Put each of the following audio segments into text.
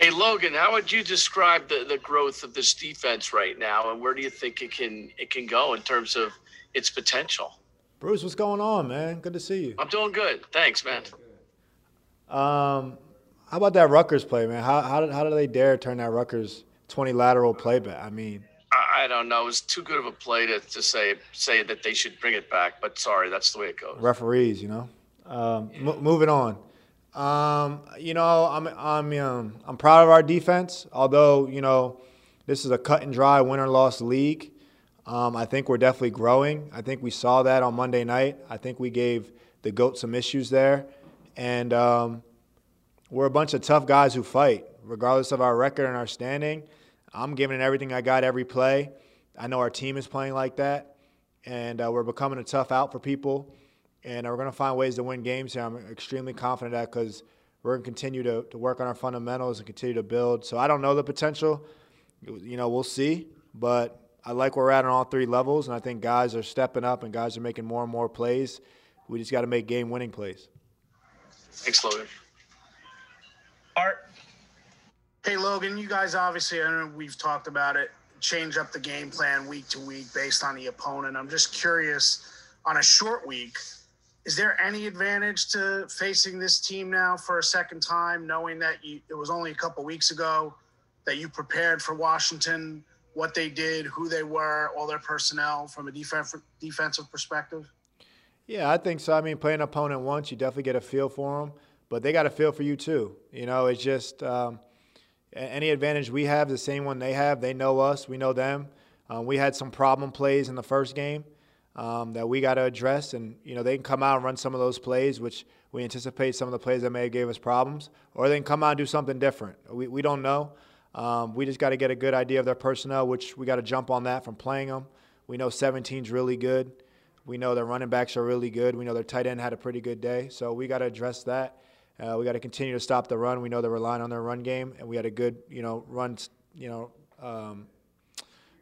Hey Logan, how would you describe the, the growth of this defense right now, and where do you think it can it can go in terms of its potential? Bruce, what's going on, man? Good to see you. I'm doing good. Thanks, man. Um, how about that Rutgers play, man? How how did how did they dare turn that Rutgers 20 lateral play back? I mean, I, I don't know. It was too good of a play to, to say say that they should bring it back. But sorry, that's the way it goes. referees, you know. Um, m- moving on. Um, you know, I'm I'm um, I'm proud of our defense. Although you know, this is a cut and dry win or loss league. Um, I think we're definitely growing. I think we saw that on Monday night. I think we gave the goat some issues there, and um, we're a bunch of tough guys who fight, regardless of our record and our standing. I'm giving it everything I got every play. I know our team is playing like that, and uh, we're becoming a tough out for people and uh, we're going to find ways to win games here. I'm extremely confident that because we're going to continue to, to work on our fundamentals and continue to build. So I don't know the potential. You know, we'll see. But I like where we're at on all three levels, and I think guys are stepping up and guys are making more and more plays. We just got to make game winning plays. Thanks, Logan. Art. Hey Logan, you guys obviously I know we've talked about it. Change up the game plan week to week based on the opponent. I'm just curious on a short week, is there any advantage to facing this team now for a second time, knowing that you, it was only a couple weeks ago that you prepared for Washington, what they did, who they were, all their personnel from a defense, defensive perspective? Yeah, I think so. I mean, playing an opponent once, you definitely get a feel for them, but they got a feel for you too. You know, it's just um, any advantage we have, the same one they have. They know us, we know them. Um, we had some problem plays in the first game um, that we got to address. And you know, they can come out and run some of those plays, which we anticipate some of the plays that may have gave us problems, or they can come out and do something different. We we don't know. Um, we just got to get a good idea of their personnel, which we got to jump on that from playing them. We know 17's really good. We know their running backs are really good. We know their tight end had a pretty good day. So we got to address that. Uh, we got to continue to stop the run. We know they're relying on their run game, and we had a good, you know, run, you know, um,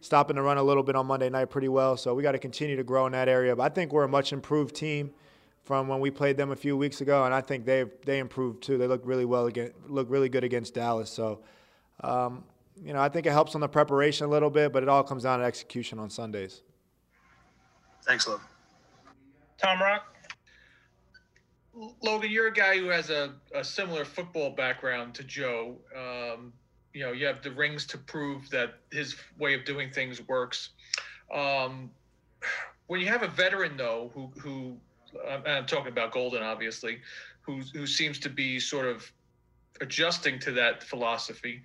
stopping the run a little bit on Monday night pretty well. So we got to continue to grow in that area. But I think we're a much improved team from when we played them a few weeks ago, and I think they they improved too. They look really well again, look really good against Dallas. So, um, you know, I think it helps on the preparation a little bit, but it all comes down to execution on Sundays. Thanks, Logan. Tom Rock. Logan, you're a guy who has a, a similar football background to Joe. Um, you know you have the rings to prove that his way of doing things works. Um, when you have a veteran though, who who I'm talking about Golden, obviously, who who seems to be sort of adjusting to that philosophy.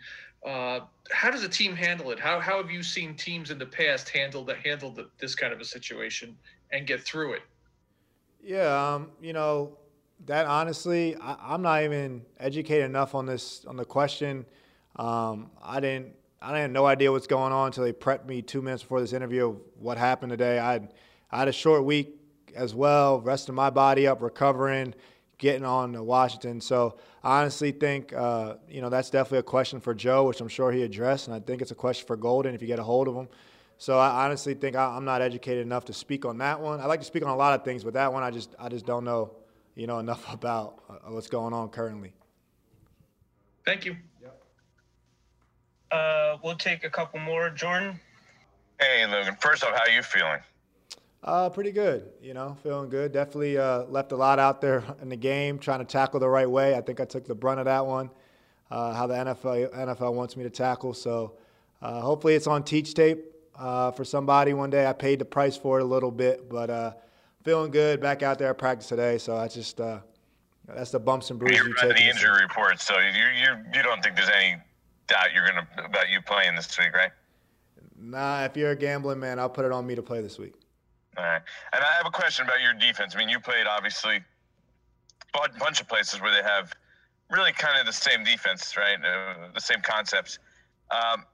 Uh, how does a team handle it? How how have you seen teams in the past handle that handle the, this kind of a situation and get through it? Yeah, um, you know that honestly, I, am not even educated enough on this on the question um, I didn't I had no idea what's going on until they prepped me two minutes before this interview of what happened today. I had, I had a short week as well, resting my body up, recovering, getting on to Washington. So I honestly think, uh, you know, that's definitely a question for Joe, which I'm sure he addressed, and I think it's a question for Golden if you get a hold of him. So I honestly think I, am not educated enough to speak on that one. I like to speak on a lot of things, but that one I just I just don't know, you know, enough about uh, what's going on currently. Thank you. Uh, we'll take a couple more. Jordan. Hey, Logan. First off, how are you feeling? Uh, pretty good. You know, feeling good. Definitely uh, left a lot out there in the game, trying to tackle the right way. I think I took the brunt of that one. Uh, how the NFL NFL wants me to tackle. So uh, hopefully it's on teach tape uh, for somebody one day. I paid the price for it a little bit, but uh, feeling good. Back out there at practice today. So I just uh, that's the bumps and bruises. You read the injury report, so you you you don't think there's any doubt you're gonna about you playing this week, right? Nah, if you're a gambling man, I'll put it on me to play this week. All right. And I have a question about your defense. I mean, you played obviously a bunch of places where they have really kind of the same defense, right? Uh, the same concepts. Um,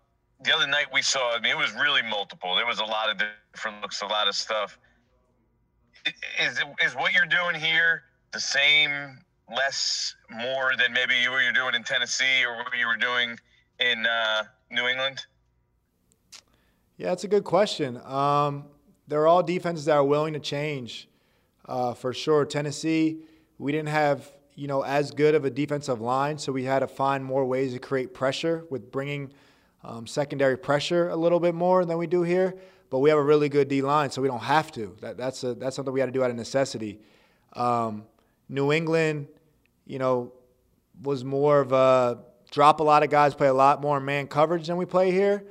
the other night we saw, I mean, it was really multiple. There was a lot of different looks, a lot of stuff. Is, is what you're doing here the same, less, more than maybe you were doing in Tennessee or what you were doing in uh, New England? Yeah, that's a good question. Um, they're all defenses that are willing to change uh, for sure. Tennessee, we didn't have you know, as good of a defensive line, so we had to find more ways to create pressure with bringing um, secondary pressure a little bit more than we do here. But we have a really good D line, so we don't have to. That, that's a, that's something we had to do out of necessity. Um, New England, you know, was more of a drop a lot of guys, play a lot more man coverage than we play here.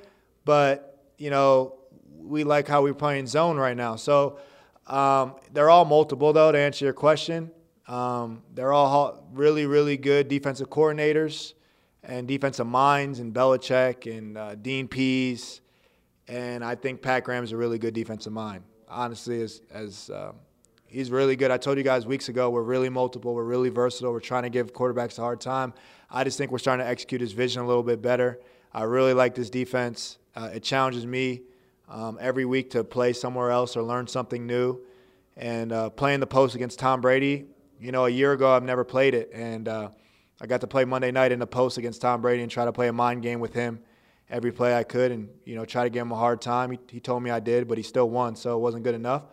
But you know, we like how we're playing zone right now. So um, they're all multiple, though, to answer your question. Um, they're all really, really good defensive coordinators and defensive minds, and Belichick and uh, Dean Pees. And I think Pat Graham's a really good defensive mind. Honestly, as, as um, he's really good. I told you guys weeks ago, we're really multiple, we're really versatile, we're trying to give quarterbacks a hard time. I just think we're starting to execute his vision a little bit better. I really like this defense. Uh, it challenges me um, every week to play somewhere else or learn something new. And uh, playing the post against Tom Brady, you know, a year ago I've never played it, and uh, I got to play Monday night in the post against Tom Brady and try to play a mind game with him every play I could, and you know, try to give him a hard time. He, he told me I did, but he still won, so it wasn't good enough.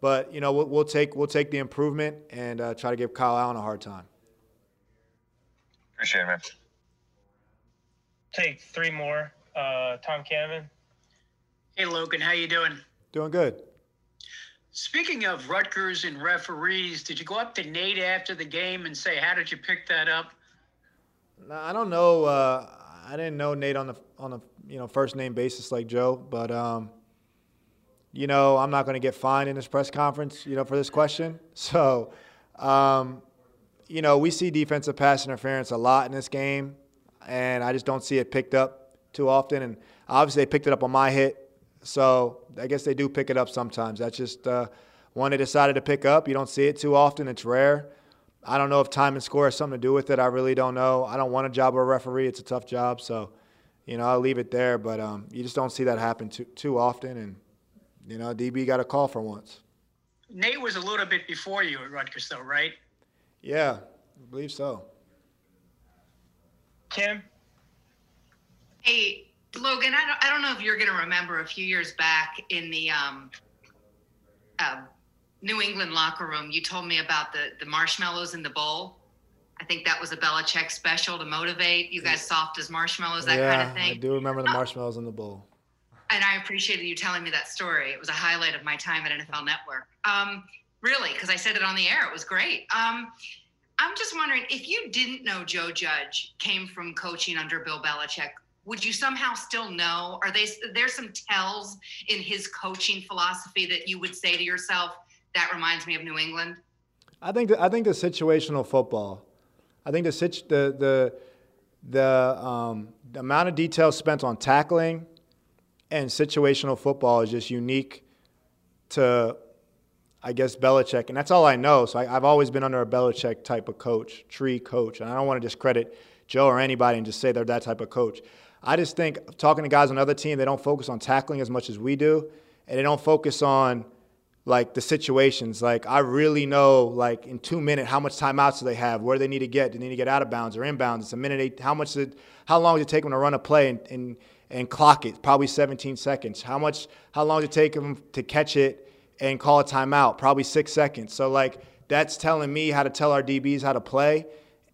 But you know, we'll, we'll take we'll take the improvement and uh, try to give Kyle Allen a hard time. Appreciate it, man. Take three more. Uh, Tom Cannon. Hey Logan, how you doing? Doing good. Speaking of Rutgers and referees, did you go up to Nate after the game and say, "How did you pick that up"? No, I don't know. Uh, I didn't know Nate on the on a you know first name basis like Joe, but um, you know I'm not going to get fined in this press conference, you know, for this question. So, um, you know, we see defensive pass interference a lot in this game, and I just don't see it picked up too often. And obviously, they picked it up on my hit. So I guess they do pick it up sometimes. That's just uh, one they decided to pick up. You don't see it too often. It's rare. I don't know if time and score has something to do with it. I really don't know. I don't want a job of a referee. It's a tough job. So, you know, I'll leave it there. But um, you just don't see that happen too, too often. And, you know, DB got a call for once. Nate was a little bit before you at Rutgers, though, right? Yeah, I believe so. Kim. Hey, Logan, I don't, I don't know if you're going to remember a few years back in the um, uh, New England locker room, you told me about the, the marshmallows in the bowl. I think that was a Belichick special to motivate you guys soft as marshmallows, that yeah, kind of thing. I do remember the marshmallows in the bowl. And I appreciated you telling me that story. It was a highlight of my time at NFL Network. Um, really, because I said it on the air. It was great. Um, I'm just wondering if you didn't know Joe Judge came from coaching under Bill Belichick, would you somehow still know? Are they there's some tells in his coaching philosophy that you would say to yourself that reminds me of New England? I think the, I think the situational football. I think the the the the, um, the amount of detail spent on tackling and situational football is just unique to I guess Belichick, and that's all I know. So I, have always been under a Belichick type of coach, tree coach, and I don't want to discredit Joe or anybody and just say they're that type of coach. I just think talking to guys on another team, they don't focus on tackling as much as we do, and they don't focus on like the situations. Like I really know, like in two minutes, how much timeouts do they have? Where do they need to get? Do they need to get out of bounds or inbounds? It's a minute. Eight, how much? Did, how long does it take them to run a play and, and and clock it? Probably 17 seconds. How much? How long does it take them to catch it and call a timeout? Probably six seconds. So like that's telling me how to tell our DBs how to play,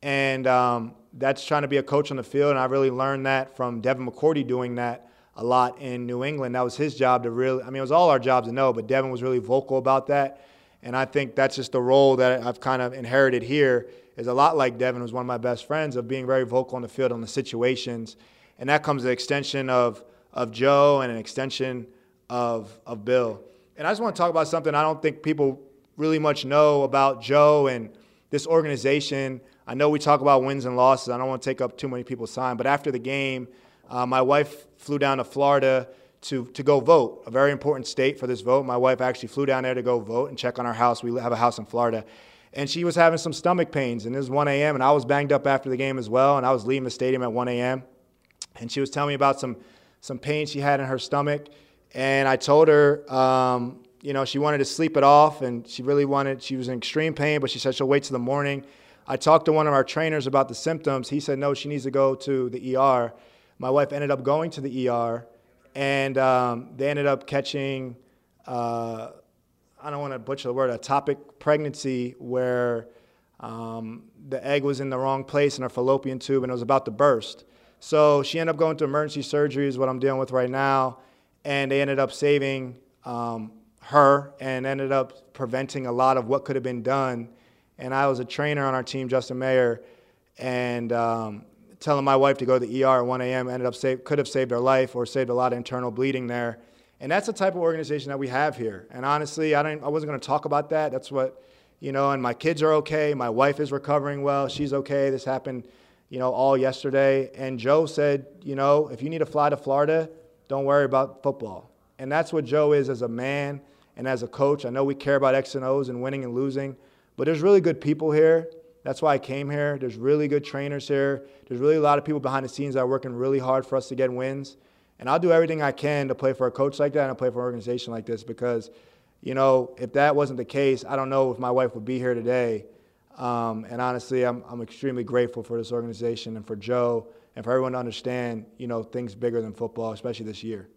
and um, that's trying to be a coach on the field, and I really learned that from Devin McCourty doing that a lot in New England. That was his job to really, I mean, it was all our jobs to know, but Devin was really vocal about that. And I think that's just the role that I've kind of inherited here is a lot like Devin, who's one of my best friends, of being very vocal on the field on the situations. And that comes an extension of, of Joe and an extension of, of Bill. And I just want to talk about something I don't think people really much know about Joe and this organization – I know we talk about wins and losses. I don't want to take up too many people's time, but after the game, uh, my wife flew down to Florida to, to go vote, a very important state for this vote. My wife actually flew down there to go vote and check on our house. We have a house in Florida. And she was having some stomach pains, and it was 1 a.m., and I was banged up after the game as well, and I was leaving the stadium at 1 a.m. And she was telling me about some, some pain she had in her stomach. And I told her, um, you know, she wanted to sleep it off, and she really wanted, she was in extreme pain, but she said she'll wait till the morning. I talked to one of our trainers about the symptoms. He said, no, she needs to go to the ER. My wife ended up going to the ER, and um, they ended up catching, uh, I don't want to butcher the word, a ectopic pregnancy, where Um, the egg was in the wrong place in her fallopian tube and it was about to burst. So she ended up going to emergency surgery, is what I'm dealing with right now. And they ended up saving um, her and ended up preventing a lot of what could have been done. And I was a trainer on our team, Justin Mayer, and um, telling my wife to go to the ER at 1 a.m. ended up save, could have saved her life or saved a lot of internal bleeding there. And that's the type of organization that we have here. And honestly, I, didn't, I wasn't going to talk about that. That's what, you know, and my kids are okay. My wife is recovering well. She's okay. This happened, you know, all yesterday. And Joe said, you know, if you need to fly to Florida, don't worry about football. And that's what Joe is as a man and as a coach. I know we care about X and O's and winning and losing, but there's really good people here. That's why I came here. There's really good trainers here. There's really a lot of people behind the scenes that are working really hard for us to get wins. And I'll do everything I can to play for a coach like that and play for an organization like this because, you know, if that wasn't the case, I don't know if my wife would be here today. Um, and honestly, I'm, I'm extremely grateful for this organization and for Joe and for everyone to understand, you know, things bigger than football, especially this year.